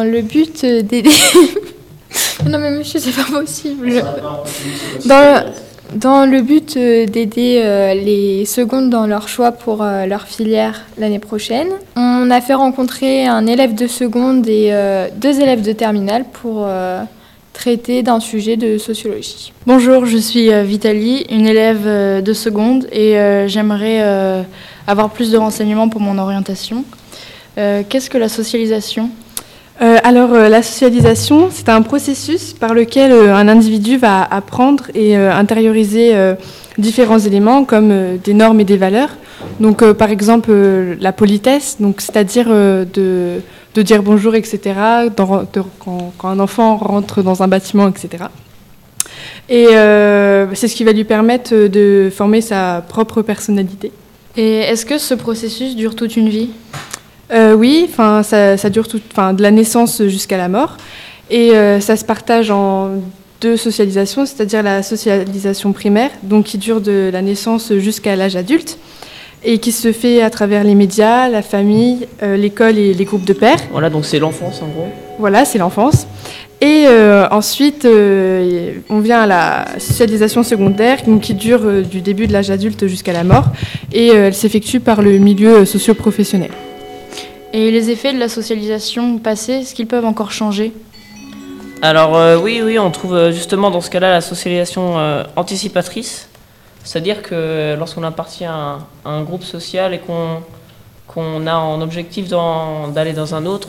dans le but d'aider. non mais monsieur, c'est pas possible. Dans le, dans le but d'aider les secondes dans leur choix pour leur filière l'année prochaine, on a fait rencontrer un élève de seconde et deux élèves de terminale pour traiter d'un sujet de sociologie. Bonjour, je suis euh, Vitalie, une élève euh, de seconde et euh, j'aimerais avoir plus de renseignements pour mon orientation. Qu'est-ce que la socialisation? Alors, la socialisation, c'est un processus par lequel un individu va apprendre et intérioriser différents éléments comme des normes et des valeurs. Donc, par exemple, la politesse, donc c'est-à-dire de dire bonjour, etc., quand, un enfant rentre dans un bâtiment, etc. Et euh, c'est ce qui va lui permettre de former sa propre personnalité. Et est-ce que ce processus dure toute une vie? Euh, Oui, ça, ça dure tout, de la naissance jusqu'à la mort. Et euh, ça se partage en deux socialisations, c'est-à-dire la socialisation primaire, donc qui dure de la naissance jusqu'à l'âge adulte, et qui se fait à travers les médias, la famille, euh, l'école et les groupes de pères. Voilà, donc c'est l'enfance en gros. Voilà, c'est l'enfance. Et euh, ensuite, euh, on vient à la socialisation secondaire, qui dure du début de l'âge adulte jusqu'à la mort, et elle s'effectue par le milieu socio-professionnel. Et les effets de la socialisation passée, est-ce qu'ils peuvent encore changer? Alors oui, oui, on trouve justement dans ce cas-là la socialisation anticipatrice. C'est-à-dire que lorsqu'on appartient à un, groupe social et qu'on a en objectif d'aller dans, un autre,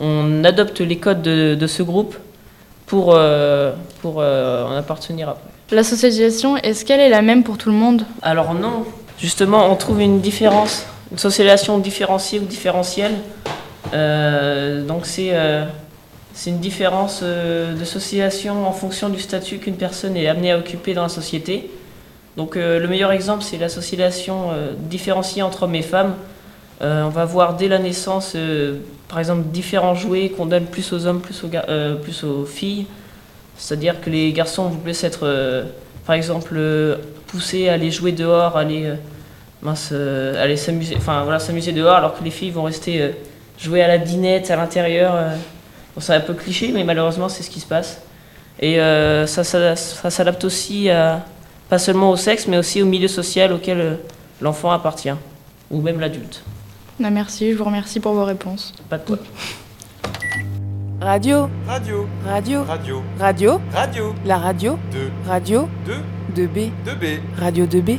on, adopte les codes de, ce groupe pour, euh, pour euh, en appartenir après. La socialisation, est-ce qu'elle est la même pour tout le monde? Alors non. Justement, on trouve une différence, une socialisation différenciée ou différentielle. Euh, donc c'est c'est une différence de socialisation en fonction du statut qu'une personne est amenée à occuper dans la société. Donc euh, le meilleur exemple, c'est euh, différenciée entre hommes et femmes. Euh, on va voir dès la naissance, par exemple, différents jouets qu'on donne plus aux hommes, plus aux, plus aux filles. C'est-à-dire que les garçons vont plus être, par exemple, poussés à aller jouer dehors, aller, aller s'amuser, enfin voilà, s'amuser dehors, alors que les filles vont rester jouer à la dinette à l'intérieur. c'est un peu cliché, mais malheureusement, c'est ce qui se passe. Et ça, ça s'adapte aussi à pas seulement au sexe, mais aussi au milieu social auquel euh, l'enfant appartient, ou même l'adulte. Bah, merci, je vous remercie pour vos réponses. Pas de quoi. Radio. Radio. Radio. Radio. Radio. Radio. La radio. De. Radio. 2. 2B. 2B. Radio 2B.